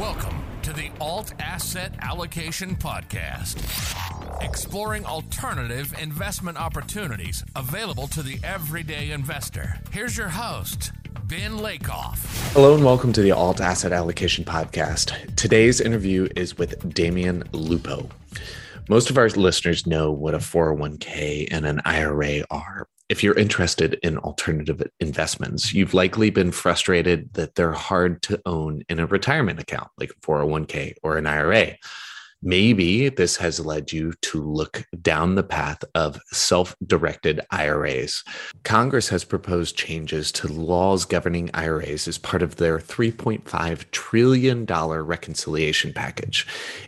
Welcome to the Alt Asset Allocation Podcast, exploring alternative investment opportunities available to the everyday investor. Here's your host, Ben Lakoff. Hello and welcome to the Alt Asset Allocation Podcast. Today's interview is with Damion Lupo. Most of our listeners know what a 401k and an IRA are, if you're interested in alternative investments, you've likely been frustrated that they're hard to own in a retirement account like a 401k or an IRA. Maybe this has led you to look down the path of self directed IRAs. Congress has proposed changes to laws governing IRAs as part of their $3.5 trillion reconciliation package.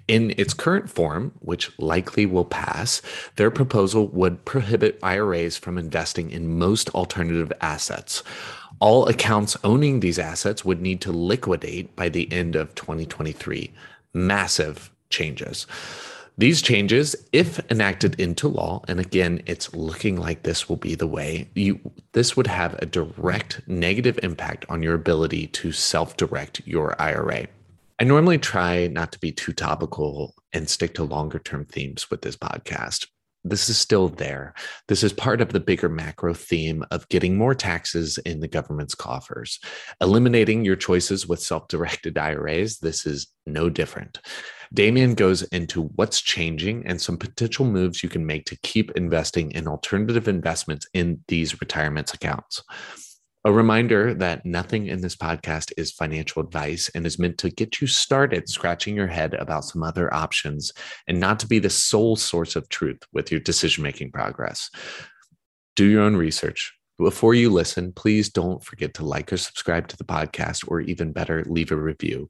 In its current form, which likely will pass, their proposal would prohibit IRAs from investing in most alternative assets all accounts owning these assets would need to liquidate by the end of 2023. Massive changes. These changes, if enacted into law, and again, it's looking like this will be the way, you, this would have a direct negative impact on your ability to self direct your IRA. I normally try not to be too topical and stick to longer term themes with this podcast. This is still there. This is part of the bigger macro theme of getting more taxes in the government's coffers. Eliminating your choices with self directed IRAs, this is no different. Damion goes into what's changing and some potential moves you can make to keep investing in alternative investments in these retirement accounts. A reminder that nothing in this podcast is financial advice and is meant to get you started scratching your head about some other options and not to be the sole source of truth with your decision making progress. Do your own research. Before you listen, please don't forget to like or subscribe to the podcast, or even better, leave a review.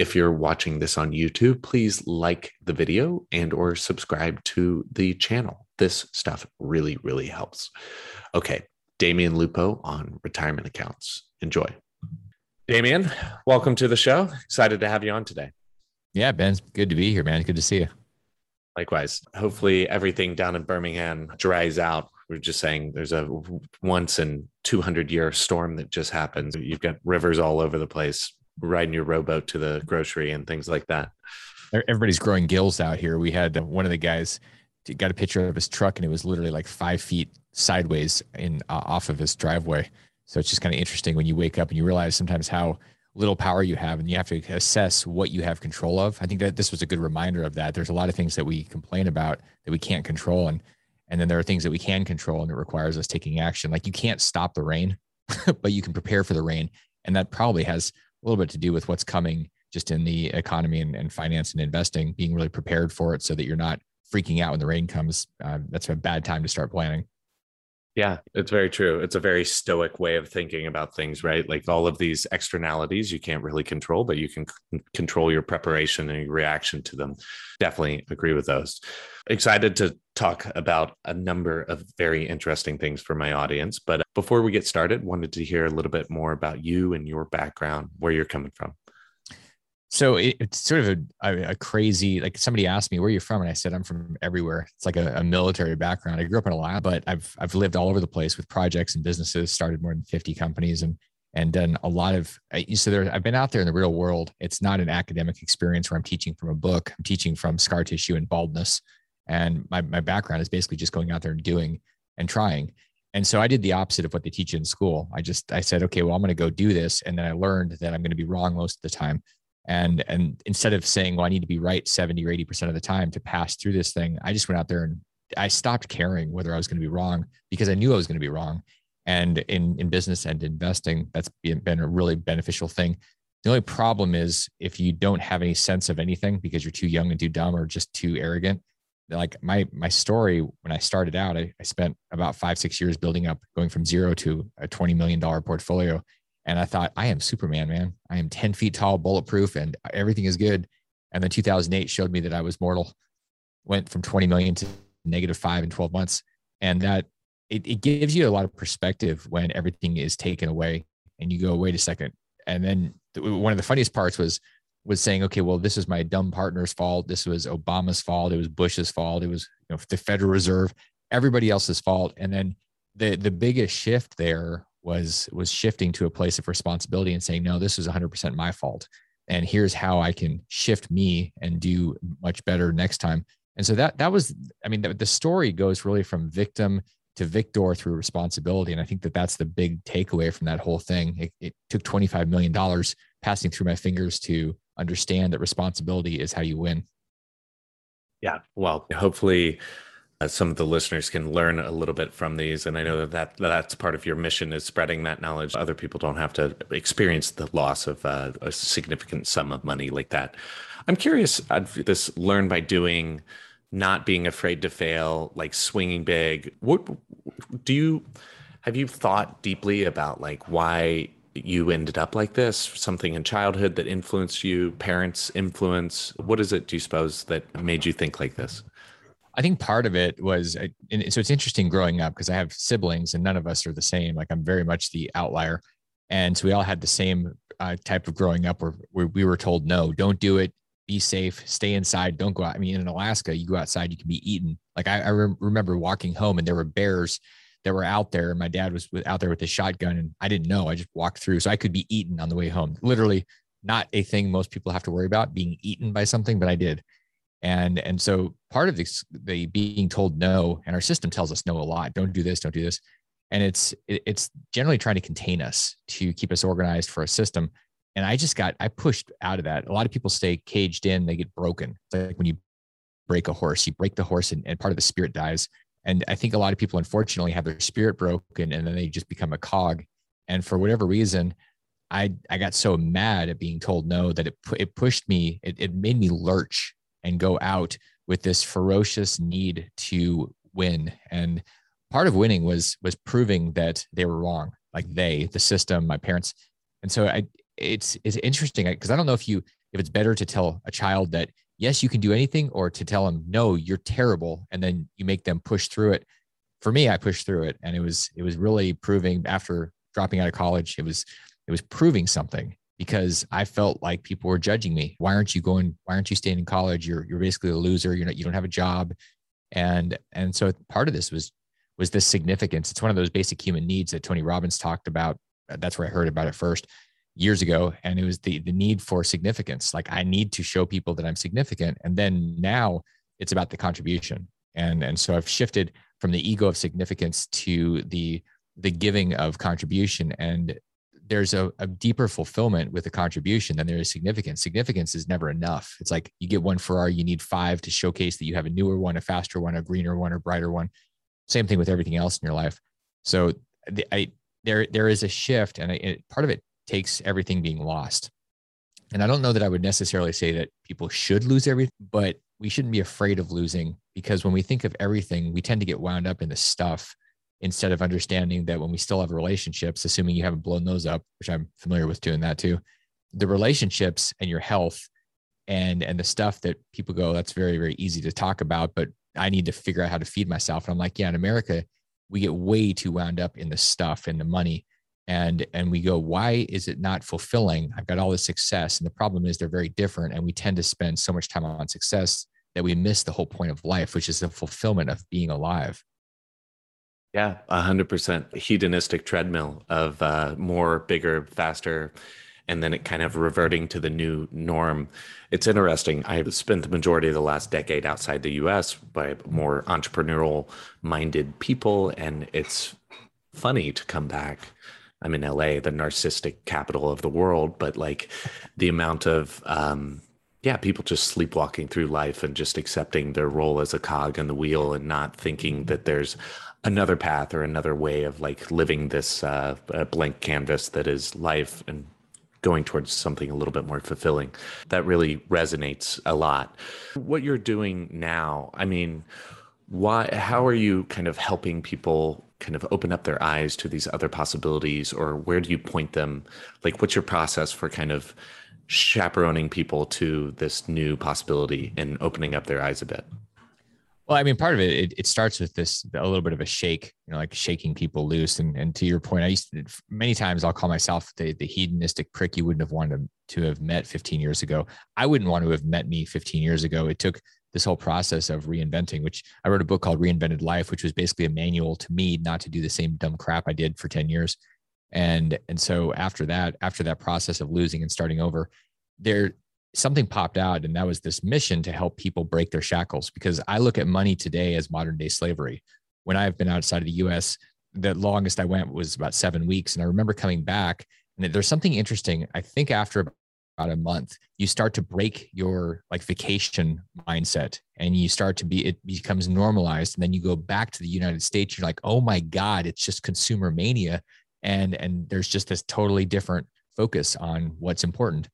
If you're watching this on YouTube, please like the video and or subscribe to the channel. This stuff really, really helps. Okay, Damion Lupo on retirement accounts. Enjoy. Damion, welcome to the show. Excited to have you on today. Yeah, Ben, good to be here, man. Good to see you. Likewise. Hopefully, everything down in Birmingham dries out. We're just saying there's a once in 200 year storm that just happened. You've got rivers all over the place riding your rowboat to the grocery and things like that. Everybody's growing gills out here. We had one of the guys got a picture of his truck and it was literally like five feet sideways in uh, off of his driveway. So it's just kind of interesting when you wake up and you realize sometimes how little power you have and you have to assess what you have control of. I think that this was a good reminder of that. There's a lot of things that we complain about that we can't control and and then there are things that we can control and it requires us taking action. Like you can't stop the rain, but you can prepare for the rain. And that probably has a little bit to do with what's coming just in the economy and, and finance and investing, being really prepared for it so that you're not freaking out when the rain comes. Uh, that's a bad time to start planning. Yeah, it's very true. It's a very stoic way of thinking about things, right? Like all of these externalities you can't really control, but you can c- control your preparation and your reaction to them. Definitely agree with those. Excited to talk about a number of very interesting things for my audience. But before we get started, wanted to hear a little bit more about you and your background, where you're coming from. So it, it's sort of a, a, crazy, like somebody asked me, where you're from? And I said, I'm from everywhere. It's like a, a, military background. I grew up in a lab, but I've, I've lived all over the place with projects and businesses, started more than 50 companies and, and done a lot of, so there, I've been out there in the real world. It's not an academic experience where I'm teaching from a book. I'm teaching from scar tissue and baldness. And my, my background is basically just going out there and doing and trying. And so I did the opposite of what they teach in school. I just, I said, okay, well, I'm going to go do this. And then I learned that I'm going to be wrong most of the time and and instead of saying well i need to be right 70 or 80% of the time to pass through this thing i just went out there and i stopped caring whether i was going to be wrong because i knew i was going to be wrong. And in in business and investing that's been a really beneficial thing. The only problem is if you don't have any sense of anything because you're too young and too dumb or just too arrogant like my my story when i started out I, I spent about five six years building up going from zero to a $20 million portfolio and I thought, I am Superman, man. I am 10 feet tall, bulletproof, and everything is good. And then 2008 showed me that I was mortal. Went from 20 million to negative five in 12 months. And that it, it gives you a lot of perspective when everything is taken away and you go, wait a second. And then one of the funniest parts was was saying, okay, well, this is my dumb partner's fault. This was Obama's fault. It was Bush's fault. It was you know, the Federal Reserve, everybody else's fault. And then the the biggest shift there was was shifting to a place of responsibility and saying no this is 100% my fault and here's how I can shift me and do much better next time. And so that that was, I mean, the, the story goes really from victim to victor through responsibility, and I think that that's the big takeaway from that whole thing. It, it took twenty five million dollars passing through my fingers to understand that responsibility is how you win. Yeah, well, hopefully some of the listeners can learn a little bit from these. And i know that, that that's part of your mission is spreading that knowledge. Other people don't have to experience the loss of uh, a significant sum of money like that. I'm curious uh, this learn by doing not being afraid to fail like swinging big. What do you have you thought deeply about like why you ended up like this? Something in childhood that influenced you parents influence. What is it do you suppose that made you think like this I think part of it was, uh, and so it's interesting growing up because I have siblings and none of us are the same. Like I'm very much the outlier. And so we all had the same uh, type of growing up where, where we were told, no, don't do it. Be safe, stay inside, don't go out. I mean, in Alaska, you go outside, you can be eaten. Like I, I re- remember walking home and there were bears that were out there. And my dad was out there with his shotgun and I didn't know. I just walked through. So I could be eaten on the way home. Literally not a thing most people have to worry about being eaten by something, but I did and and so part of this the being told no and our system tells us no a lot don't do this don't do this. And it's it's generally trying to contain us to keep us organized for a system. And i just got i pushed out of that. A lot of people stay caged in they get broken. It's like when you break a horse you break the horse and, and part of the spirit dies. And i think a lot of people unfortunately have their spirit broken and then they just become a cog. And for whatever reason i i got so mad at being told no that it it pushed me it, it made me lurch and go out with this ferocious need to win. And part of winning was was proving that they were wrong, like they, the system, my parents. And so I, it's it's interesting because I don't know if you if it's better to tell a child that yes you can do anything or to tell them no you're terrible and then you make them push through it. For me, I pushed through it, and it was it was really proving after dropping out of college. It was it was proving something because I felt like people were judging me. Why aren't you going? Why aren't you staying in college? You're you're basically a loser. You're not you don't have a job, and and so part of this was was this significance. It's one of those basic human needs that Tony Robbins talked about. That's where I heard about it first years ago, and it was the the need for significance. Like I need to show people that I'm significant, and then now it's about the contribution. And and so I've shifted from the ego of significance to the the giving of contribution and there's a, a, deeper fulfillment with a contribution than there is significance. Significance is never enough. It's like you get one Ferrari, you need five to showcase that you have a newer one, a faster one, a greener one, or brighter one. Same thing with everything else in your life. So the, I, there there is a shift, and I, it, part of it takes everything being lost. And I don't know that I would necessarily say that people should lose everything, but we shouldn't be afraid of losing because when we think of everything, we tend to get wound up in the stuff instead of understanding that when we still have relationships, assuming you haven't blown those up, which I'm familiar with doing that too, the relationships and your health and and the stuff that people go, that's very, very easy to talk about, but I need to figure out how to feed myself. And I'm like, yeah, in America, we get way too wound up in the stuff and the money. And and we go, why is it not fulfilling? I've got all this success. And the problem is they're very different. And we tend to spend so much time on success that we miss the whole point of life, which is the fulfillment of being alive. Yeah, a hundred percent hedonistic treadmill of uh, more, bigger, faster, and then it kind of reverting to the new norm. It's interesting. I've spent the majority of the last decade outside the U.S. by more entrepreneurial-minded people, and it's funny to come back. I'm in LA, the narcissistic capital of the world, but like the amount of um, yeah, people just sleepwalking through life and just accepting their role as a cog in the wheel and not thinking that there's another path or another way of like living this uh, blank canvas that is life and going towards something a little bit more fulfilling. That really resonates a lot. What you're doing now, I mean, why how are you kind of helping people kind of open up their eyes to these other possibilities or where do you point them? Like what's your process for kind of chaperoning people to this new possibility and opening up their eyes a bit? Well, I mean, part of it, it, it, starts with this a little bit of a shake, you know, like shaking people loose. And and to your point, I used to, many times I'll call myself the, the hedonistic prick you wouldn't have wanted to have met 15 years ago. I wouldn't want to have met me 15 years ago. It took this whole process of reinventing, which I wrote a book called Reinvented Life, which was basically a manual to me not to do the same dumb crap I did for 10 years. And and so after that, after that process of losing and starting over, there something popped out and that was this mission to help people break their shackles because i look at money today as modern day slavery. When i've been outside of the us the longest i went was about seven weeks and i remember coming back and there's something interesting. I think after about a month you start to break your like vacation mindset and you start to be it becomes normalized and then you go back to the united states you're like oh my god it's just consumer mania and and there's just this totally different focus on what's important.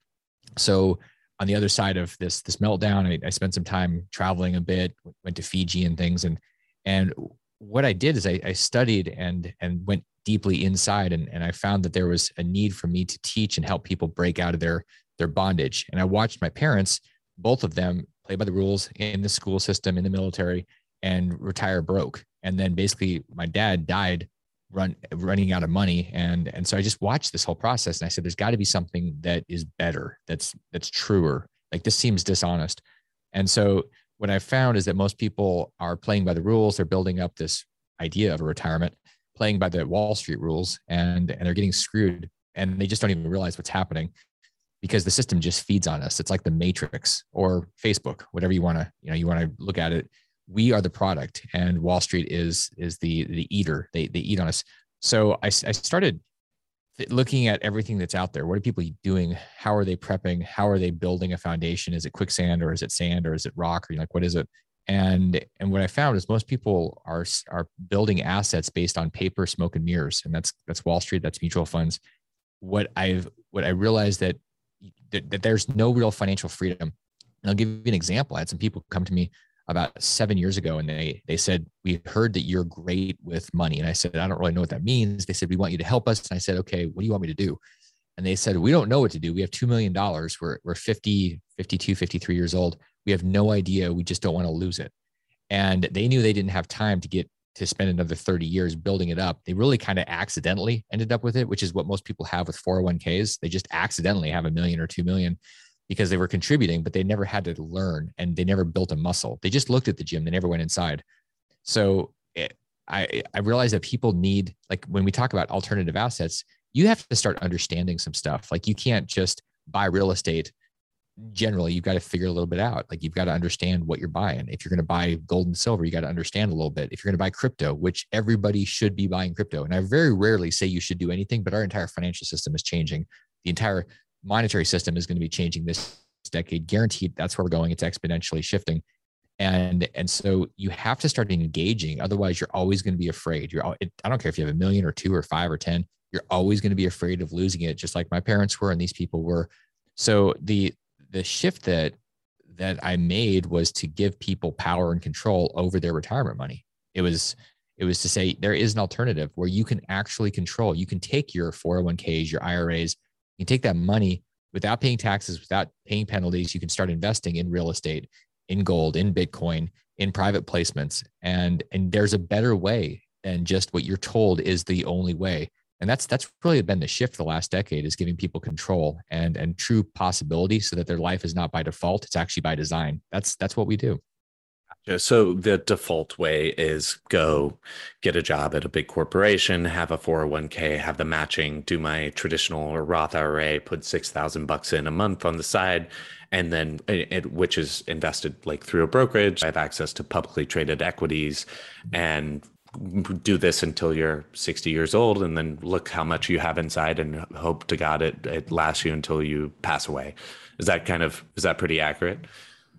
So on the other side of this this meltdown I, I spent some time traveling a bit went to fiji and things and and what i did is I, I studied and and went deeply inside and, and i found that there was a need for me to teach and help people break out of their their bondage. And I watched my parents, both of them, play by the rules in the school system, in the military, and retire broke. And then basically, my dad died run running out of money and and so i just watched this whole process and i said there's got to be something that is better that's that's truer like this seems dishonest and so what i found is that most people are playing by the rules they're building up this idea of a retirement playing by the wall street rules and and they're getting screwed and they just don't even realize what's happening because the system just feeds on us. It's like the matrix or Facebook, whatever you want to, you know, you want to look at it. We are the product and Wall Street is, is the, the eater. They, they eat on us. So I, I started looking at everything that's out there. What are people doing? How are they prepping? How are they building a foundation? Is it quicksand or is it sand or is it rock or like, what is it? And, and what I found is most people are, are building assets based on paper, smoke and mirrors. And that's, that's Wall Street. That's mutual funds. What I've, what I realized that that there's no real financial freedom. And I'll give you an example. I had some people come to me about seven years ago and they they said we heard that you're great with money. And i said i don't really know what that means. They said we want you to help us. And i said okay what do you want me to do? And they said we don't know what to do. We have $2 million we're, we're 50 52 53 years old. We have no idea. We just don't want to lose it. And they knew they didn't have time to get to spend another 30 years building it up. They really kind of accidentally ended up with it, which is what most people have with 401ks. They just accidentally have a million or 2 million because they were contributing, but they never had to learn and they never built a muscle. They just looked at the gym, they never went inside. So it, I, I realized that people need, like when we talk about alternative assets, you have to start understanding some stuff. Like you can't just buy real estate generally. You've got to figure a little bit out. Like you've got to understand what you're buying. If you're going to buy gold and silver you got to understand a little bit. If you're going to buy crypto which everybody should be buying crypto. And i very rarely say you should do anything but our entire financial system is changing. The entire monetary system is going to be changing this decade guaranteed that's where we're going it's exponentially shifting and and so you have to start engaging otherwise you're always going to be afraid you're i don't care if you have a million or two or five or ten you're always going to be afraid of losing it just like my parents were and these people were so the the shift that that I made was to give people power and control over their retirement money. It was it was to say there is an alternative where you can actually control. You can take your 401ks, your IRAs, you take that money without paying taxes, without paying penalties. You can start investing in real estate, in gold, in Bitcoin, in private placements. And and there's a better way than just what you're told is the only way and that's that's really been the shift the last decade is giving people control and and true possibility so that their life is not by default it's actually by design that's that's what we do so the default way is go get a job at a big corporation, have a 401k, have the matching, do my traditional or Roth IRA, put 6,000 bucks in a month on the side and then it, which is invested like through a brokerage. I have access to publicly traded equities and do this until you're 60 years old and then look how much you have inside and hope to god it, it lasts you until you pass away is that kind of is that pretty accurate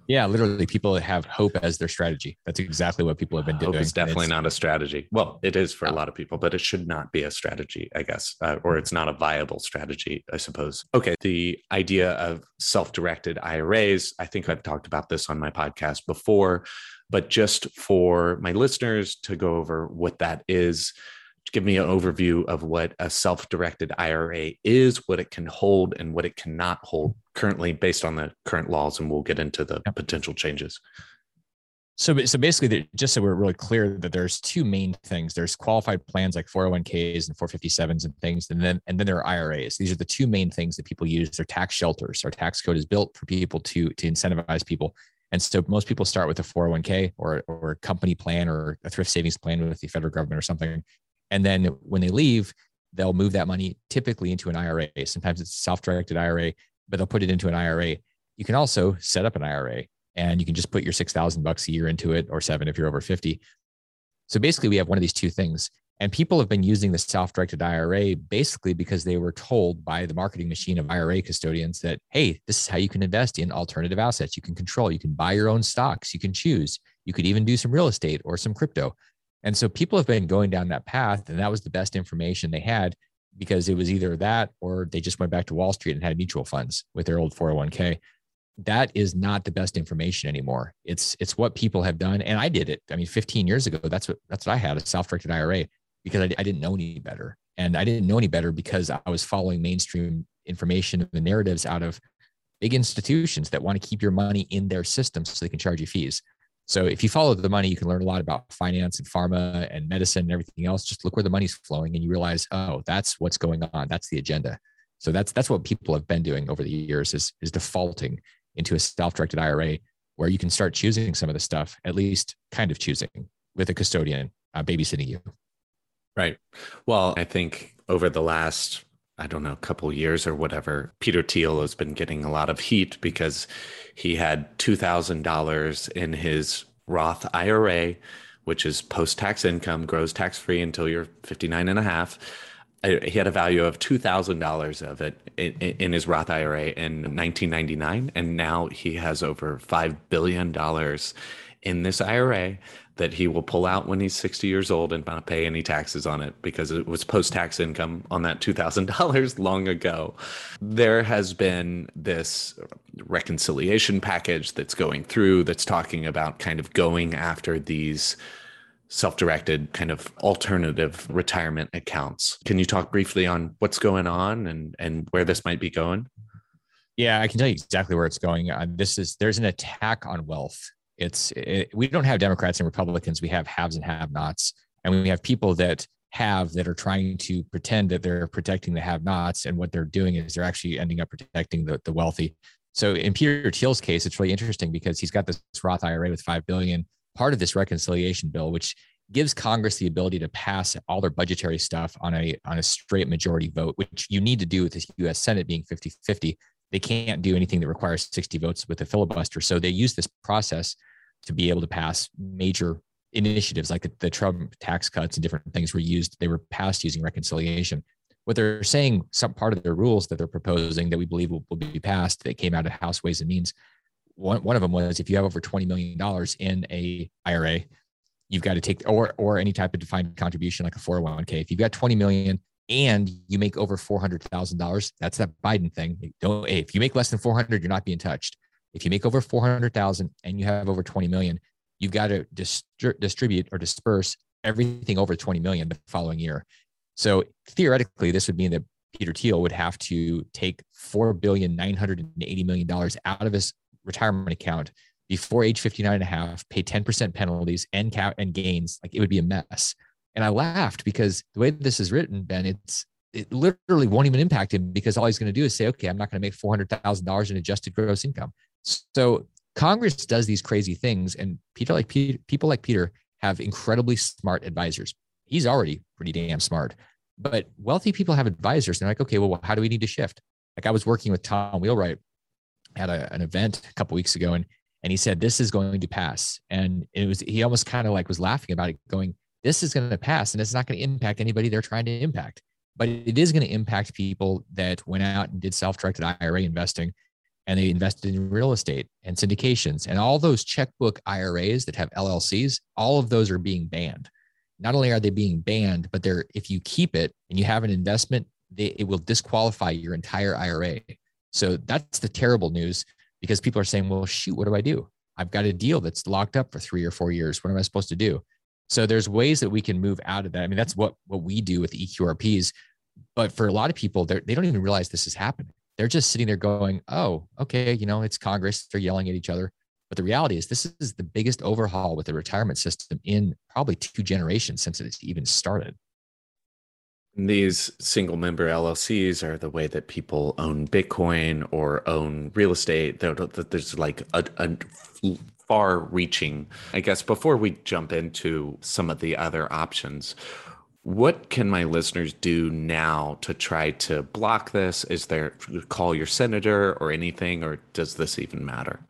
yeah literally people have hope as their strategy. That's exactly what people have been doing hope is definitely not a strategy. Well it is for a lot of people but it should not be a strategy i guess uh, or it's not a viable strategy i suppose. Okay the idea of self-directed iras i think i've talked about this on my podcast before but just for my listeners to go over what that is, give me an overview of what a self directed IRA is, what it can hold, and what it cannot hold currently based on the current laws. And we'll get into the potential changes. So, so basically, just so we're really clear that there's two main things. There's qualified plans like 401ks and 457s and things, and then and then there are IRAs. These are the two main things that people use. They're tax shelters. Our tax code is built for people to to incentivize people and so most people start with a 401k or, or a company plan or a thrift savings plan with the federal government or something. And then when they leave, they'll move that money typically into an IRA. Sometimes it's self directed IRA. but they'll put it into an IRA. You can also set up an IRA and you can just put your 6,000 bucks a year into it or seven if you're over 50. So basically, we have one of these two things. And people have been using the self directed IRA basically because they were told by the marketing machine of IRA custodians that, hey, this is how you can invest in alternative assets. You can control, you can buy your own stocks, you can choose, you could even do some real estate or some crypto. And so people have been going down that path, and that was the best information they had because it was either that or they just went back to Wall Street and had mutual funds with their old 401k. That is not the best information anymore. It's it's what people have done, and I did it. I mean, 15 years ago, that's what that's what I had a self-directed IRA because I, I didn't know any better, and I didn't know any better because I was following mainstream information and the narratives out of big institutions that want to keep your money in their systems so they can charge you fees. So if you follow the money, you can learn a lot about finance and pharma and medicine and everything else. Just look where the money's flowing and you realize, oh, that's what's going on. That's the agenda. So that's that's what people have been doing over the years is, is defaulting into a self-directed IRA where you can start choosing some of the stuff, at least kind of choosing with a custodian uh, babysitting you. Right. Well, I think over the last I don't know, a couple years or whatever, Peter Thiel has been getting a lot of heat because he had $2,000 in his Roth IRA, which is post tax income, grows tax free until you're 59 and a half. He had a value of $2,000 of it in, in his Roth IRA in 1999. And now he has over $5 billion in this IRA that he will pull out when he's 60 years old and not pay any taxes on it because it was post tax income on that $2,000 long ago. There has been this reconciliation package that's going through that's talking about kind of going after these self directed kind of alternative retirement accounts. Can you talk briefly on what's going on and, and where this might be going? Yeah, I can tell you exactly where it's going. Uh, this is there's an attack on wealth it's it, we don't have Democrats and Republicans. We have haves and have-nots, and we have people that have that are trying to pretend that they're protecting the have-nots, and what they're doing is they're actually ending up protecting the, the wealthy. So in Peter Thiel's case, it's really interesting because he's got this Roth IRA with five billion, part of this reconciliation bill, which gives Congress the ability to pass all their budgetary stuff on a on a straight majority vote, which you need to do with the U.S. Senate being 50-50 they can't do anything that requires 60 votes with a filibuster. So they use this process to be able to pass major initiatives like the, Trump tax cuts and different things were used. They were passed using reconciliation. What they're saying, some part of their rules that they're proposing that we believe will, will be passed that came out of House Ways and Means. One, one of them was if you have over $20 million in a IRA, you've got to take or or any type of defined contribution like a 401k. If you've got 20 million and you make over $400,000, that's that Biden thing. Don't, if you make less than 400, you're not being touched. If you make over 400,000 and you have over 20 million, you've got to distri- distribute or disperse everything over 20 million the following year. So theoretically, this would mean that Peter Thiel would have to take $4 billion, $980 million out of his retirement account before age 59 and a half, pay 10% penalties and cap and gains. Like it would be a mess. And I laughed because the way this is written, Ben, it's it literally won't even impact him because all he's going to do is say, okay, I'm not going to make $400,000 in adjusted gross income. So Congress does these crazy things. And Peter, like Peter, people like Peter have incredibly smart advisors. He's already pretty damn smart, but wealthy people have advisors. And they're like, okay, well, how do we need to shift? Like I was working with Tom Wheelwright at a, an event a couple weeks ago and, and he said, this is going to pass. And it was, he almost kind of like was laughing about it going, this is going to pass and it's not going to impact anybody they're trying to impact. But it is going to impact people that went out and did self directed IRA investing and they invested in real estate and syndications and all those checkbook IRAs that have LLCs, all of those are being banned. Not only are they being banned, but they're if you keep it and you have an investment, they, it will disqualify your entire IRA. So that's the terrible news because people are saying, well, shoot, what do I do? I've got a deal that's locked up for three or four years. What am I supposed to do? So there's ways that we can move out of that. I mean, that's what what we do with the EQRPs. But for a lot of people, they don't even realize this is happening. They're just sitting there going, "Oh, okay, you know, it's Congress. They're yelling at each other." But the reality is, this is the biggest overhaul with the retirement system in probably two generations since it's even started. These single member LLCs are the way that people own Bitcoin or own real estate. There's like a, a far reaching. I guess before we jump into some of the other options, What can my listeners do now to try to block this? Is there call your senator or anything, or does this even matter?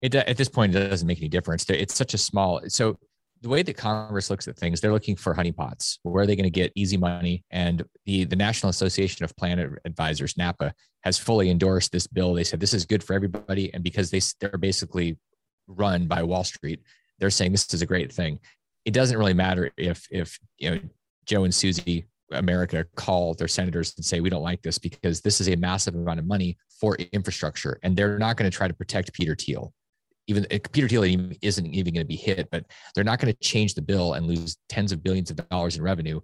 It, at this point, it doesn't make any difference. It's such a small. So the way that Congress looks at things, they're looking for honeypots. Where are they going to get easy money? And the the National Association of Plan Advisors (NAPA) has fully endorsed this bill. They said this is good for everybody, and because they they're basically run by Wall Street, they're saying this is a great thing. It doesn't really matter if if you know Joe and Susie America call their senators and say we don't like this because this is a massive amount of money for infrastructure, and they're not going to try to protect Peter Thiel even uh, Peter Thiel isn't even going to be hit, but they're not going to change the bill and lose tens of billions of dollars in revenue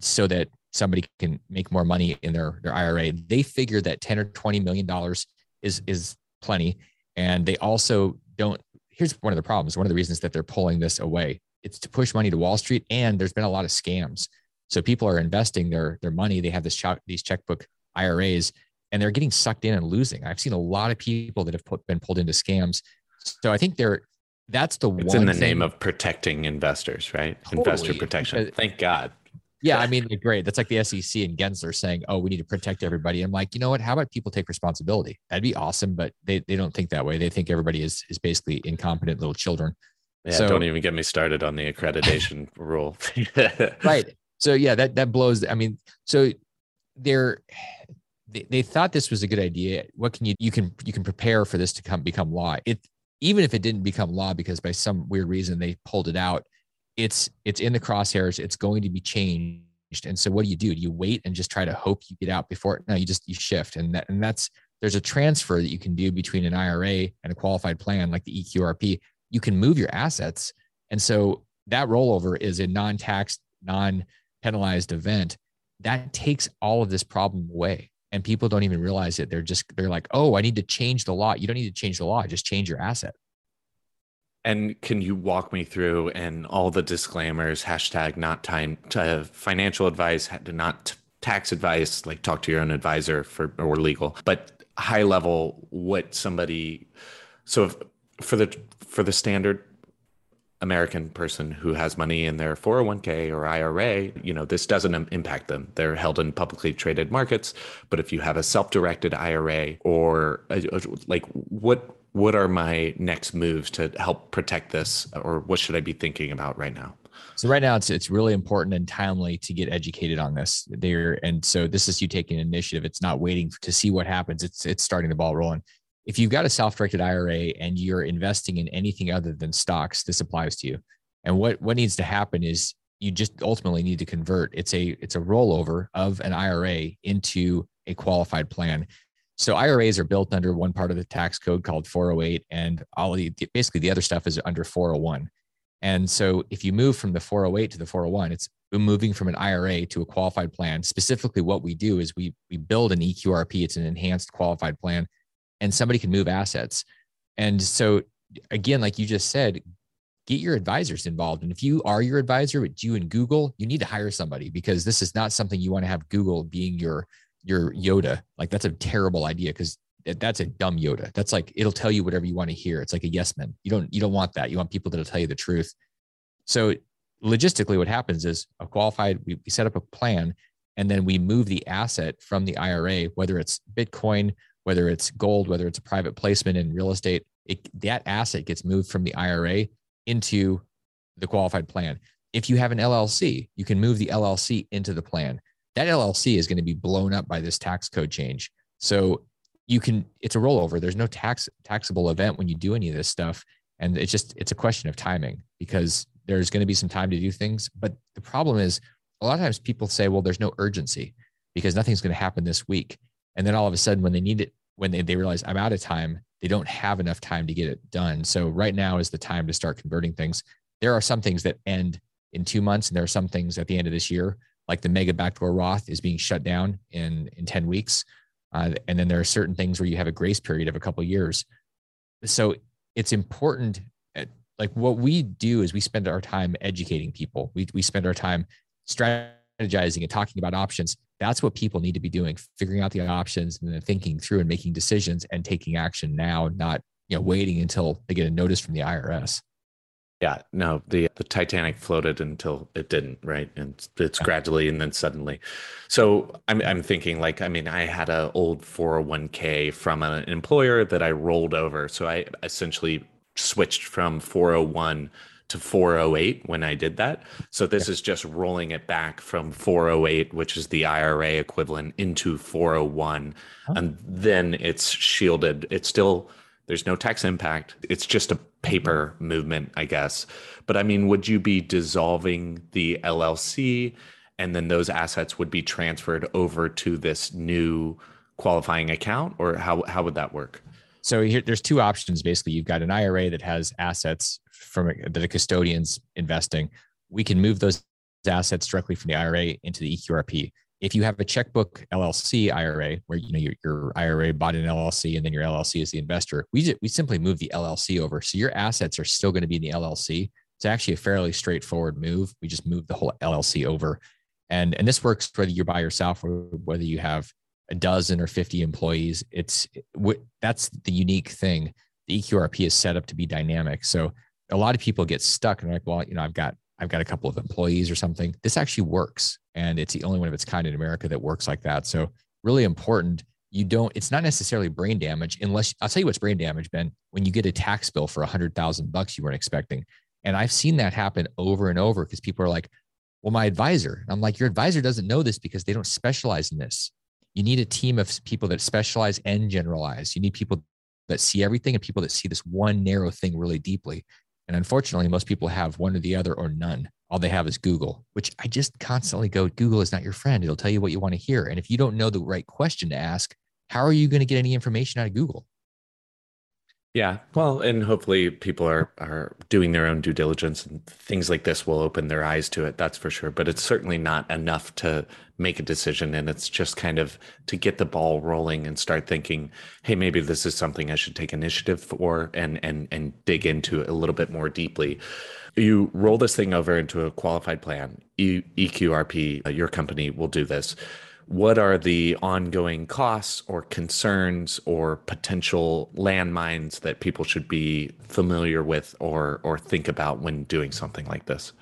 so that somebody can make more money in their, their IRA. They figure that 10 or 20 million dollars is is plenty. And they also don't here's one of the problems. One of the reasons that they're pulling this away. It's to push money to Wall Street. And there's been a lot of scams. So people are investing their their money. They have this ch- these checkbook IRAs and they're getting sucked in and losing. I've seen a lot of people that have put, been pulled into scams so I think they're that's the it's in the thing. name of protecting investors, right? Totally. Investor protection. Thank God. Yeah, I mean, great. That's like the SEC and Gensler saying, "Oh, we need to protect everybody." I'm like, you know what? How about people take responsibility? That'd be awesome, but they, they don't think that way. They think everybody is is basically incompetent little children. Yeah, so, don't even get me started on the accreditation rule. right. So yeah, that that blows. I mean, so they're they, they thought this was a good idea. What can you you can you can prepare for this to come become law? It even if it didn't become law because by some weird reason they pulled it out, it's it's in the crosshairs. It's going to be changed. And so what do you do? Do you wait and just try to hope you get out before? No, you just you shift, and that and that's there's a transfer that you can do between an IRA and a qualified plan like the EQRP. You can move your assets, and so that rollover is a non-tax, non-penalized event that takes all of this problem away and people don't even realize it they're just they're like oh i need to change the law you don't need to change the law just change your asset and can you walk me through and all the disclaimers hashtag not time to financial advice not tax advice like talk to your own advisor for or legal but high level what somebody so if, for the for the standard American person who has money in their 401k or IRA, you know, this doesn't impact them. They're held in publicly traded markets. But if you have a self-directed IRA or uh, uh, like what what are my next moves to help protect this or what should I be thinking about right now? So right now it's it's really important and timely to get educated on this. There and so this is you taking initiative. It's not waiting to see what happens. It's it's starting the ball rolling if you've got a self-directed IRA and you're investing in anything other than stocks, this applies to you. And what what needs to happen is you just ultimately need to convert. It's a it's a rollover of an IRA into a qualified plan. So IRAs are built under one part of the tax code called 408, and all the basically the other stuff is under 401. And so if you move from the 408 to the 401, it's moving from an IRA to a qualified plan. Specifically, what we do is we we build an EQRP. It's an enhanced qualified plan and somebody can move assets. And so, again, like you just said, get your advisors involved. And if you are your advisor with you and Google, you need to hire somebody because this is not something you want to have Google being your your Yoda. Like that's a terrible idea because that's a dumb Yoda. That's like it'll tell you whatever you want to hear. It's like a yes man. You don't you don't want that. You want people that'll tell you the truth. So logistically, what happens is a qualified we, we set up a plan and then we move the asset from the IRA, whether it's Bitcoin whether it's gold, whether it's a private placement in real estate, it, that asset gets moved from the IRA into the qualified plan. If you have an LLC, you can move the LLC into the plan. That LLC is going to be blown up by this tax code change. So you can, it's a rollover. There's no tax taxable event when you do any of this stuff. And it's just, it's a question of timing because there's going to be some time to do things. But the problem is a lot of times people say, well, there's no urgency because nothing's going to happen this week. And then all of a sudden, when they need it, when they, they realize I'm out of time, they don't have enough time to get it done. So right now is the time to start converting things. There are some things that end in two months, and there are some things at the end of this year, like the mega backdoor Roth is being shut down in in 10 weeks. Uh, and then there are certain things where you have a grace period of a couple of years. So it's important. At, like what we do is we spend our time educating people. We, we spend our time strategizing and talking about options that's what people need to be doing, figuring out the options and then thinking through and making decisions and taking action now, not you know waiting until they get a notice from the IRS. Yeah, no, the the Titanic floated until it didn't, right? And it's yeah. gradually and then suddenly. So I'm I'm thinking like I mean I had a old 401k from an employer that I rolled over. So I essentially switched from 401 to 408 when I did that. So this yeah. is just rolling it back from 408, which is the IRA equivalent, into 401. Huh? And then it's shielded. It's still there's no tax impact. It's just a paper movement, I guess. But I mean, would you be dissolving the LLC and then those assets would be transferred over to this new qualifying account or how, how would that work? So here, there's two options. Basically, you've got an IRA that has assets from that a custodian's investing. We can move those assets directly from the IRA into the EQRP if you have a checkbook LLC IRA where you know your, your IRA bought an LLC and then your LLC is the investor, we just, we simply move the LLC over. So your assets are still going to be in the LLC. It's actually a fairly straightforward move. We just move the whole LLC over, and and this works whether you're by yourself or whether you have a dozen or 50 employees. It's that's the unique thing. The EQRP is set up to be dynamic. So a lot of people get stuck and like, well, you know, I've got I've got a couple of employees or something. This actually works. And it's the only one of its kind in America that works like that. So, really important. You don't, it's not necessarily brain damage unless I'll tell you what's brain damage, Ben, when you get a tax bill for a hundred thousand bucks you weren't expecting. And I've seen that happen over and over because people are like, well, my advisor. I'm like, your advisor doesn't know this because they don't specialize in this. You need a team of people that specialize and generalize. You need people that see everything and people that see this one narrow thing really deeply. And unfortunately, most people have one or the other or none. All they have is Google, which I just constantly go, Google is not your friend. It'll tell you what you want to hear. And if you don't know the right question to ask, how are you going to get any information out of Google? Yeah, well, and hopefully people are are doing their own due diligence and things like this will open their eyes to it. That's for sure. But it's certainly not enough to make a decision, and it's just kind of to get the ball rolling and start thinking, hey, maybe this is something I should take initiative for and and and dig into a little bit more deeply. You roll this thing over into a qualified plan. E- EQRP, uh, your company will do this what are the ongoing costs or concerns or potential landmines that people should be familiar with or or think about when doing something like this?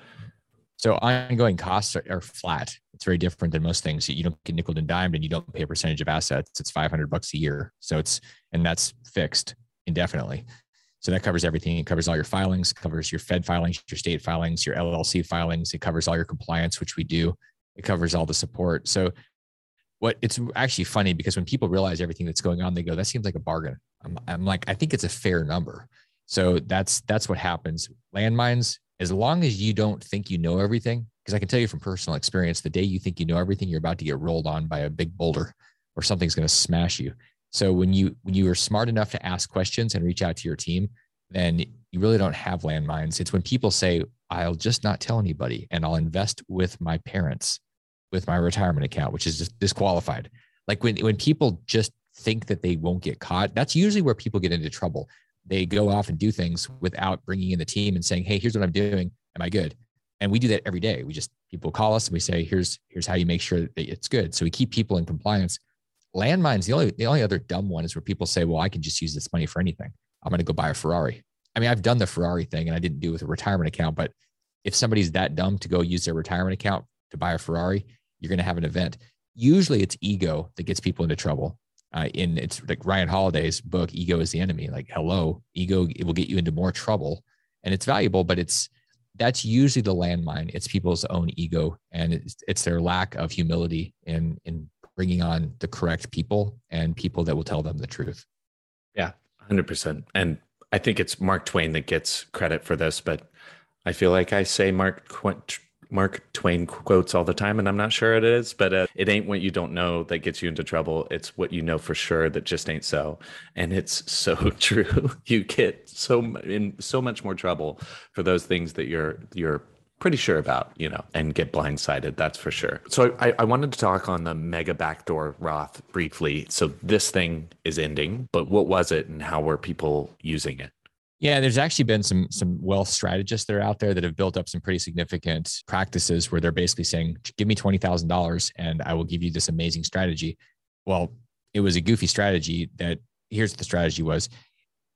So ongoing costs are, are flat. It's very different than most things. You don't get nickel and dimed, and you don't pay a percentage of assets. It's 500 bucks a year. So it's and that's fixed indefinitely. So that covers everything. It covers all your filings, covers your Fed filings, your state filings, your LLC filings. It covers all your compliance, which we do. It covers all the support. So what it's actually funny because when people realize everything that's going on, they go, that seems like a bargain. I'm, I'm like, I think it's a fair number. So that's that's what happens. Landmines, as long as you don't think you know everything, because I can tell you from personal experience, the day you think you know everything, you're about to get rolled on by a big boulder or something's going to smash you. So when you when you are smart enough to ask questions and reach out to your team, then you really don't have landmines. It's when people say, I'll just not tell anybody and I'll invest with my parents with my retirement account, which is just disqualified. Like when, when people just think that they won't get caught, that's usually where people get into trouble. They go off and do things without bringing in the team and saying, Hey, here's what I'm doing. Am I good? And we do that every day. We just, people call us and we say, here's, here's how you make sure that it's good. So we keep people in compliance. Landmines, the only, the only other dumb one is where people say, well, I can just use this money for anything. I'm going to go buy a Ferrari. I mean, I've done the Ferrari thing and I didn't do it with a retirement account, but if somebody's that dumb to go use their retirement account to buy a Ferrari, you're going to have an event. Usually it's ego that gets people into trouble. Uh, in it's like Ryan Holiday's book, Ego is the Enemy. Like, hello, ego, it will get you into more trouble. And it's valuable, but it's that's usually the landmine. It's people's own ego and it's, it's their lack of humility in, in bringing on the correct people and people that will tell them the truth. Yeah, 100%. And I think it's Mark Twain that gets credit for this, but I feel like I say Mark Mark Twain quotes all the time, and I'm not sure it is, but uh, it ain't what you don't know that gets you into trouble. It's what you know for sure that just ain't so, and it's so true. you get so in so much more trouble for those things that you're you're pretty sure about, you know, and get blindsided. That's for sure. So I, I wanted to talk on the mega backdoor Roth briefly. So this thing is ending, but what was it, and how were people using it? Yeah, there's actually been some some wealth strategists that are out there that have built up some pretty significant practices where they're basically saying, "Give me twenty thousand dollars, and I will give you this amazing strategy." Well, it was a goofy strategy. That here's the strategy was: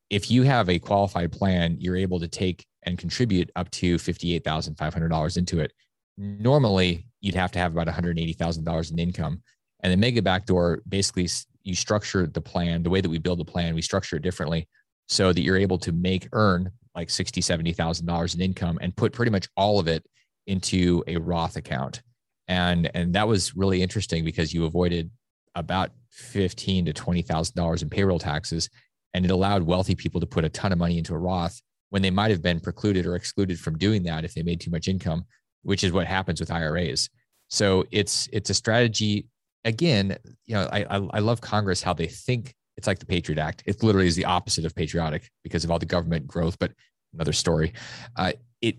if you have a qualified plan, you're able to take and contribute up to $58,500 into it. Normally, you'd have to have about $180,000 in income. And the mega backdoor basically you structure the plan the way that we build the plan, we structure it differently so that you're able to make earn like sixty, seventy thousand dollars in income and put pretty much all of it into a Roth account. And and that was really interesting because you avoided about fifteen to twenty thousand dollars in payroll taxes, and it allowed wealthy people to put a ton of money into a Roth when they might have been precluded or excluded from doing that if they made too much income, which is what happens with IRAs. So it's it's a strategy. Again, you know, I I, I love Congress how they think it's like the Patriot Act. It literally is the opposite of patriotic because of all the government growth. But another story. Uh, it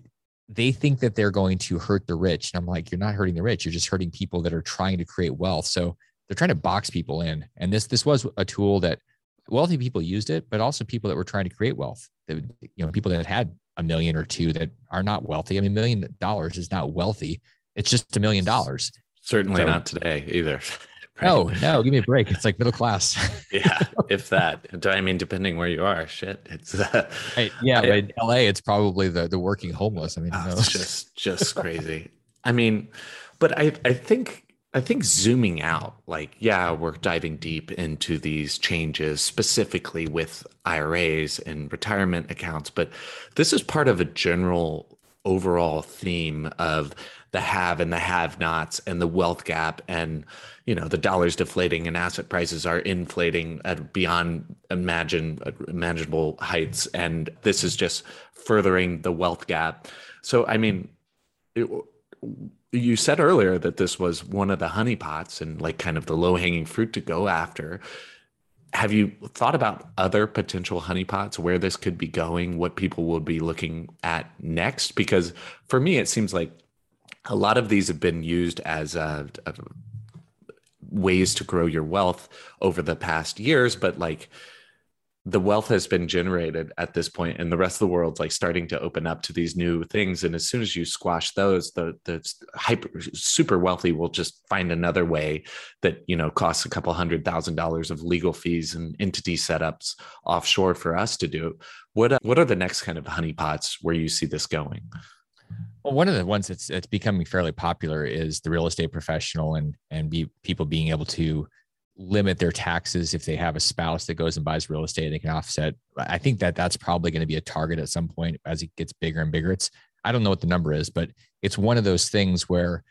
they think that they're going to hurt the rich, and I'm like, you're not hurting the rich. You're just hurting people that are trying to create wealth. So they're trying to box people in. And this this was a tool that wealthy people used it, but also people that were trying to create wealth. That, you know, people that had a million or two that are not wealthy. I mean, a million dollars is not wealthy. It's just a million dollars. Certainly so, not today either. Right? No, no, give me a break. It's like middle class. yeah, if that. I mean, depending where you are, shit. It's uh, yeah, I, but in LA, it's probably the the working homeless. I mean, oh, it's just just crazy. I mean, but I I think I think zooming out, like, yeah, we're diving deep into these changes specifically with IRAs and retirement accounts, but this is part of a general overall theme of the have and the have nots and the wealth gap and you know the dollar's deflating and asset prices are inflating at beyond imagine imaginable heights. And this is just furthering the wealth gap. So i mean it, you said earlier that this was one of the honeypots and like kind of the low hanging fruit to go after. Have you thought about other potential honeypots where this could be going what people will be looking at next? Because for me it seems like a lot of these have been used as a, a ways to grow your wealth over the past years, but like the wealth has been generated at this point and the rest of the world's like starting to open up to these new things. And as soon as you squash those the the hyper super wealthy will just find another way that you know costs a couple hundred thousand dollars of legal fees and entity setups offshore for us to do. What uh, what are the next kind of honeypots where you see this going well, one of the ones that's that's becoming fairly popular is the real estate professional and and be people being able to limit their taxes if they have a spouse that goes and buys real estate they can offset. I think that that's probably going to be a target at some point as it gets bigger and bigger. It's i don't know what the number is but it's one of those things where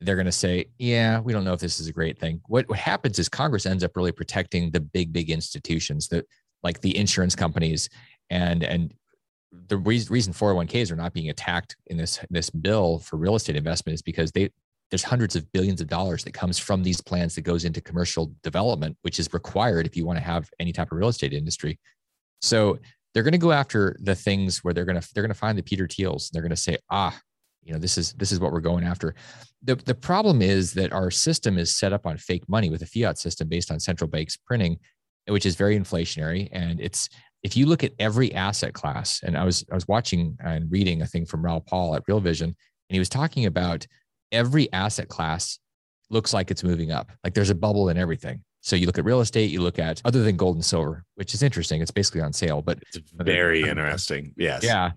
they're going to say yeah we don't know if this is a great thing. What, what happens is congress ends up really protecting the big big institutions that like the insurance companies and and the reason 401ks are not being attacked in this this bill for real estate investment is because they there's hundreds of billions of dollars that comes from these plans that goes into commercial development which is required if you want to have any type of real estate industry. So they're going to go after the things where they're going to they're going to find the peter thiels they're going to say ah you know this is this is what we're going after. The, the problem is that our system is set up on fake money with a fiat system based on central banks printing which is very inflationary and it's if you look at every asset class, and I was I was watching and reading a thing from Raoul Paul at Real Vision, and he was talking about every asset class looks like it's moving up. Like there's a bubble in everything. So you look at real estate, you look at other than gold and silver, which is interesting. It's basically on sale, but it's very interesting. Yes. Yeah.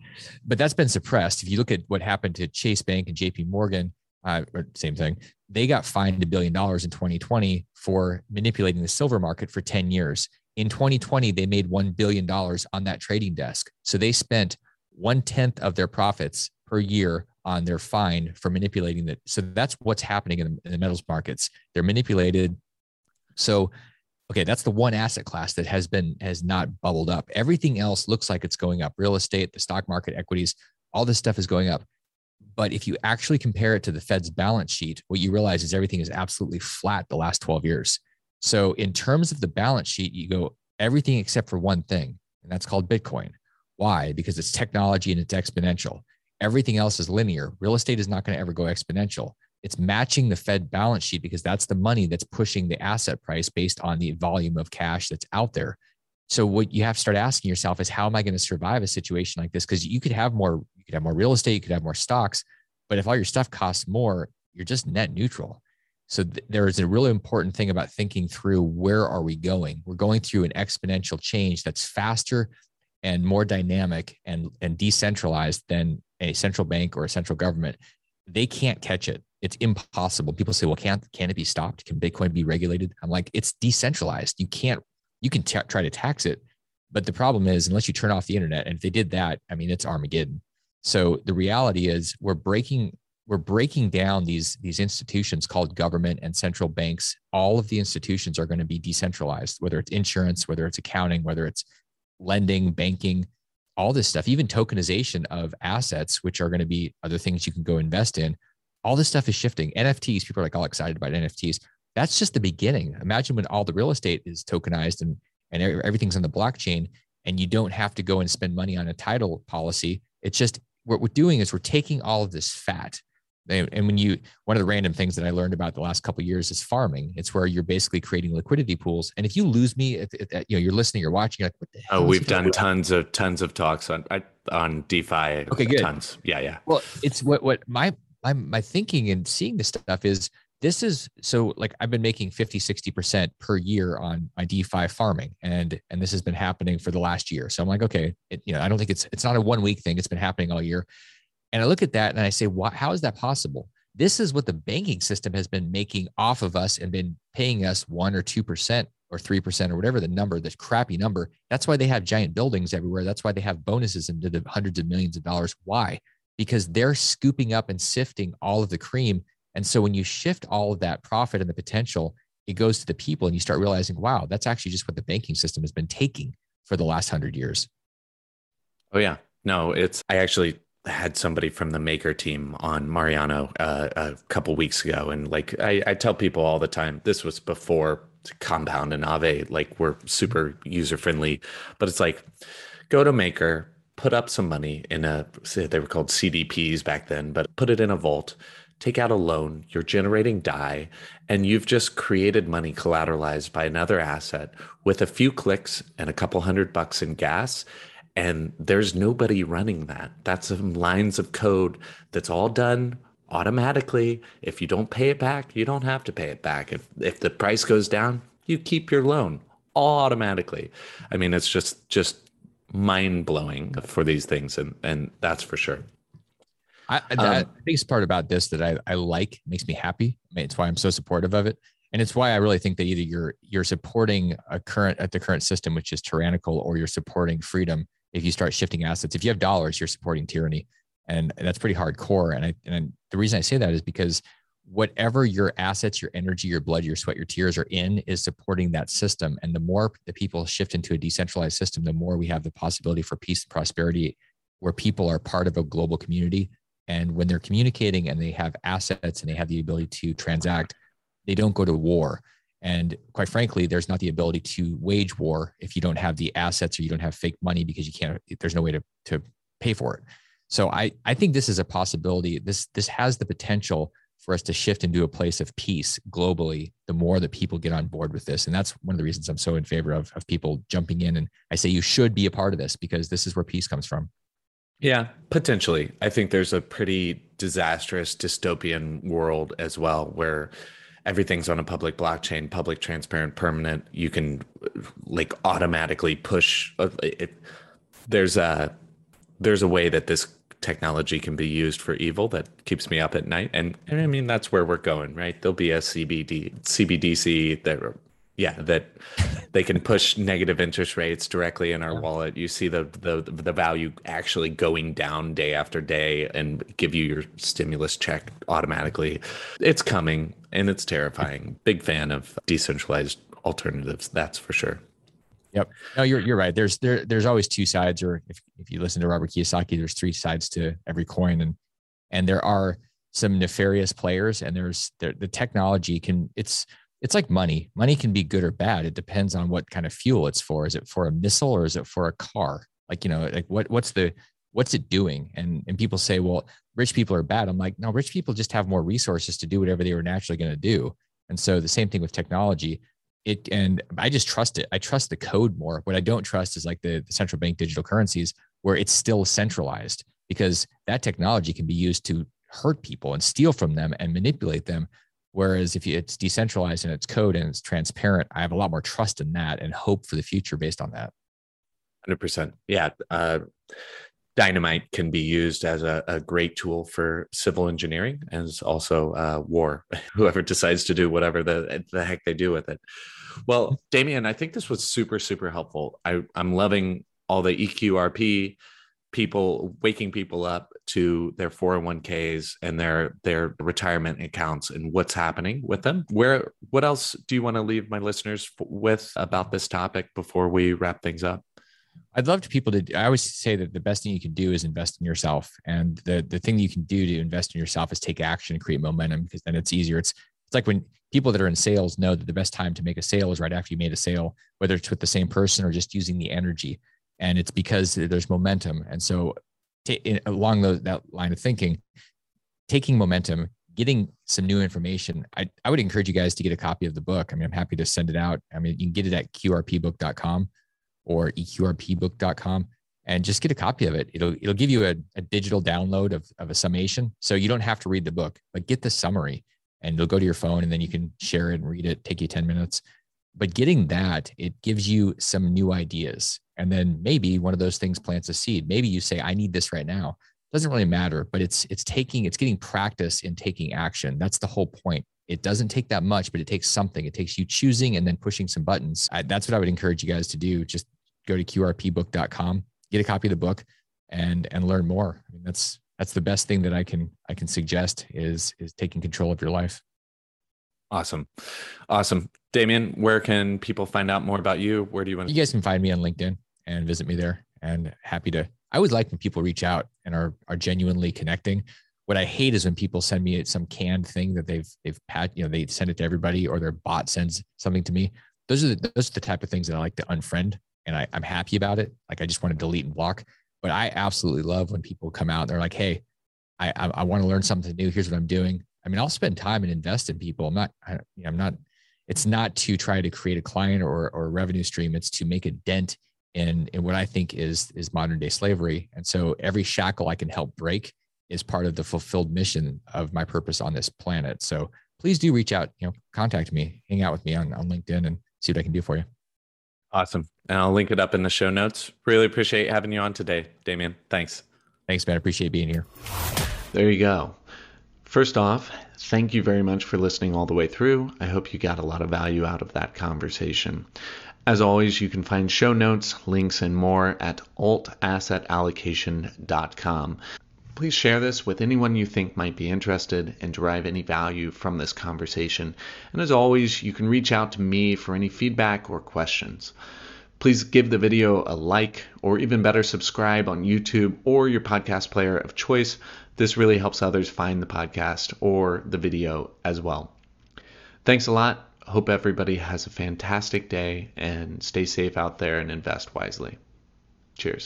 But that's been suppressed. If you look at what happened to Chase Bank and JP Morgan, uh, same thing, they got fined a billion dollars in 2020 for manipulating the silver market for 10 years. In 2020, they made $1 billion on that trading desk. So they spent one tenth of their profits per year on their fine for manipulating it. So that's what's happening in the, in the metals markets. They're manipulated. So, okay, that's the one asset class that has been, has not bubbled up. Everything else looks like it's going up. Real estate, the stock market, equities, all this stuff is going up. But if you actually compare it to the Fed's balance sheet, what you realize is everything is absolutely flat the last 12 years. So, in terms of the balance sheet, you go everything except for one thing, and that's called Bitcoin. Why? Because it's technology and it's exponential. Everything else is linear. Real estate is not going to ever go exponential. It's matching the Fed balance sheet because that's the money that's pushing the asset price based on the volume of cash that's out there. So what you have to start asking yourself is how am I going to survive a situation like this? Because you could have more, you could have more real estate, you could have more stocks, but if all your stuff costs more, you're just net neutral. So th- there is a really important thing about thinking through where are we going? We're going through an exponential change that's faster and more dynamic and and decentralized than a central bank or a central government, they can't catch it. It's impossible. People say, "Well, can't can it be stopped? Can Bitcoin be regulated?" I'm like, it's decentralized. You can't. You can t- try to tax it, but the problem is, unless you turn off the internet, and if they did that, I mean, it's Armageddon. So the reality is, we're breaking we're breaking down these these institutions called government and central banks. All of the institutions are going to be decentralized, whether it's insurance, whether it's accounting, whether it's lending, banking, all this stuff, even tokenization of assets, which are going to be other things you can go invest in. All this stuff is shifting. NFTs, people are like all excited about NFTs. That's just the beginning. Imagine when all the real estate is tokenized and and everything's on the blockchain, and you don't have to go and spend money on a title policy. It's just what we're doing is we're taking all of this fat and when you one of the random things that i learned about the last couple years is farming. It's where you're basically creating liquidity pools. And if you lose me if, if you know you're listening you're watching you're like what the oh, hell oh we've done tons of tons of talks on on defi. Okay good. Tons. Yeah yeah. Well it's what what my my, my thinking and seeing this stuff is this is so like i've been making 50 60% per year on my defi farming and and this has been happening for the last year. So i'm like okay it, you know i don't think it's it's not a one week thing. It's been happening all year and I look at that and I say, "What? how is that possible? This is what the banking system has been making off of us and been paying us one or 2% or 3% or whatever the number, this crappy number. That's why they have giant buildings everywhere. That's why they have bonuses into the hundreds of millions of dollars. Why? Because they're scooping up and sifting all of the cream. And so when you shift all of that profit and the potential, it goes to the people and you start realizing, wow, that's actually just what the banking system has been taking for the last hundred years. Oh, yeah. No, it's, I actually had somebody from the maker team on Mariano uh, a couple weeks ago, and like I, I, tell people all the time, this was before Compound and Aave like were super user friendly, but it's like go to Maker, put up some money in a they were called CDPs back then, but put it in a vault. Take out a loan, you're generating DAI, and you've just created money collateralized by another asset with a few clicks and a couple hundred bucks in gas and there's nobody running that. That's some lines of code that's all done automatically. If you don't pay it back you don't have to pay it back. If if the price goes down you keep your loan all automatically. I mean it's just just mind blowing for these things and and that's for sure. I, the um, biggest part about this that I, I like makes me happy. It's why I'm so supportive of it, and it's why I really think that either you're you're supporting a current at the current system, which is tyrannical, or you're supporting freedom if you start shifting assets. If you have dollars, you're supporting tyranny, and that's pretty hardcore. And I, and the reason I say that is because whatever your assets, your energy, your blood, your sweat, your tears are in is supporting that system. And the more the people shift into a decentralized system, the more we have the possibility for peace and prosperity, where people are part of a global community. And when they're communicating and they have assets and they have the ability to transact, they don't go to war. And quite frankly, there's not the ability to wage war if you don't have the assets or you don't have fake money because you can't, there's no way to, to pay for it. So I, I think this is a possibility. This, this has the potential for us to shift into a place of peace globally the more that people get on board with this and that's one of the reasons i'm so in favor of, of people jumping in and i say you should be a part of this because this is where peace comes from yeah potentially i think there's a pretty disastrous dystopian world as well where everything's on a public blockchain, public, transparent, permanent. You can like automatically push. Uh, it, there's a there's a way that this technology can be used for evil that keeps me up at night, and, and I mean that's where we're going, right? There'll be a CBD CBDC that yeah that they can push negative interest rates directly in our yeah. wallet you see the, the the value actually going down day after day and give you your stimulus check automatically it's coming and it's terrifying big fan of decentralized alternatives that's for sure Yep. No, you're you're right. There's there there's always two sides, or if, if you listen to Robert Kiyosaki, there's three sides to every coin, and and there are some nefarious players, and there's there, the technology can it's it's like money. Money can be good or bad. It depends on what kind of fuel it's for. Is it for a missile or is it for a car? Like, you know, like what what's the what's it doing? And and people say, well, rich people are bad. I'm like, no, rich people just have more resources to do whatever they were naturally going to do. And so the same thing with technology. It and I just trust it. I trust the code more. What I don't trust is like the, the central bank digital currencies where it's still centralized because that technology can be used to hurt people and steal from them and manipulate them Whereas if it's decentralized and it's code and it's transparent, I have a lot more trust in that and hope for the future based on that. 100%. Yeah. Uh, dynamite can be used as a, a, great tool for civil engineering as also uh, war. Whoever decides to do whatever the, the heck they do with it. Well Damion i think this was super super helpful. I, i'm loving all the eqrp people waking people up to their 401ks and their their retirement accounts and what's happening with them. Where what else do you want to leave my listeners with about this topic before we wrap things up I'd love to people to. I always say that the best thing you can do is invest in yourself, and the the thing you can do to invest in yourself is take action and create momentum because then it's easier. It's it's like when people that are in sales know that the best time to make a sale is right after you made a sale, whether it's with the same person or just using the energy, and it's because there's momentum. And so, t- along the, that line of thinking, taking momentum, getting some new information. I I would encourage you guys to get a copy of the book. I mean, I'm happy to send it out. I mean, you can get it at qrpbook.com or eqrpbook.com and just get a copy of it. It'll it'll give you a, a digital download of, of a summation. So you don't have to read the book, but get the summary and it'll go to your phone and then you can share it and read it, take you 10 minutes. But getting that, it gives you some new ideas. And then maybe one of those things plants a seed. Maybe you say, I need this right now. Doesn't really matter, but it's it's taking, it's getting practice in taking action. That's the whole point. It doesn't take that much, but it takes something. It takes you choosing and then pushing some buttons. I, that's what I would encourage you guys to do. Just go to qrpbook.com, get a copy of the book and and learn more. I mean, that's that's the best thing that I can I can suggest is is taking control of your life. Awesome. Awesome. Damion, where can people find out more about you? Where do you want to You guys can find me on LinkedIn and visit me there and happy to I always like when people reach out and are are genuinely connecting. What I hate is when people send me some canned thing that they've they've pat, you know, they send it to everybody or their bot sends something to me. Those are the, those are the type of things that I like to unfriend and I, I'm happy about it. Like I just want to delete and block. But I absolutely love when people come out. And they're like, "Hey, I I, I want to learn something new. Here's what I'm doing." I mean, I'll spend time and invest in people. I'm not. I, you know, I'm not. It's not to try to create a client or or a revenue stream. It's to make a dent in in what I think is is modern day slavery. And so every shackle I can help break is part of the fulfilled mission of my purpose on this planet. So please do reach out. You know, contact me, hang out with me on on LinkedIn, and see what I can do for you. Awesome. And I'll link it up in the show notes. Really appreciate having you on today, Damion. Thanks. Thanks, man. Appreciate being here. There you go. First off, thank you very much for listening all the way through. I hope you got a lot of value out of that conversation. As always, you can find show notes, links, and more at altassetallocation.com. Please share this with anyone you think might be interested and derive any value from this conversation. And as always, you can reach out to me for any feedback or questions. Please give the video a like, or even better, subscribe on YouTube or your podcast player of choice. This really helps others find the podcast or the video as well. Thanks a lot. Hope everybody has a fantastic day and stay safe out there and invest wisely. Cheers.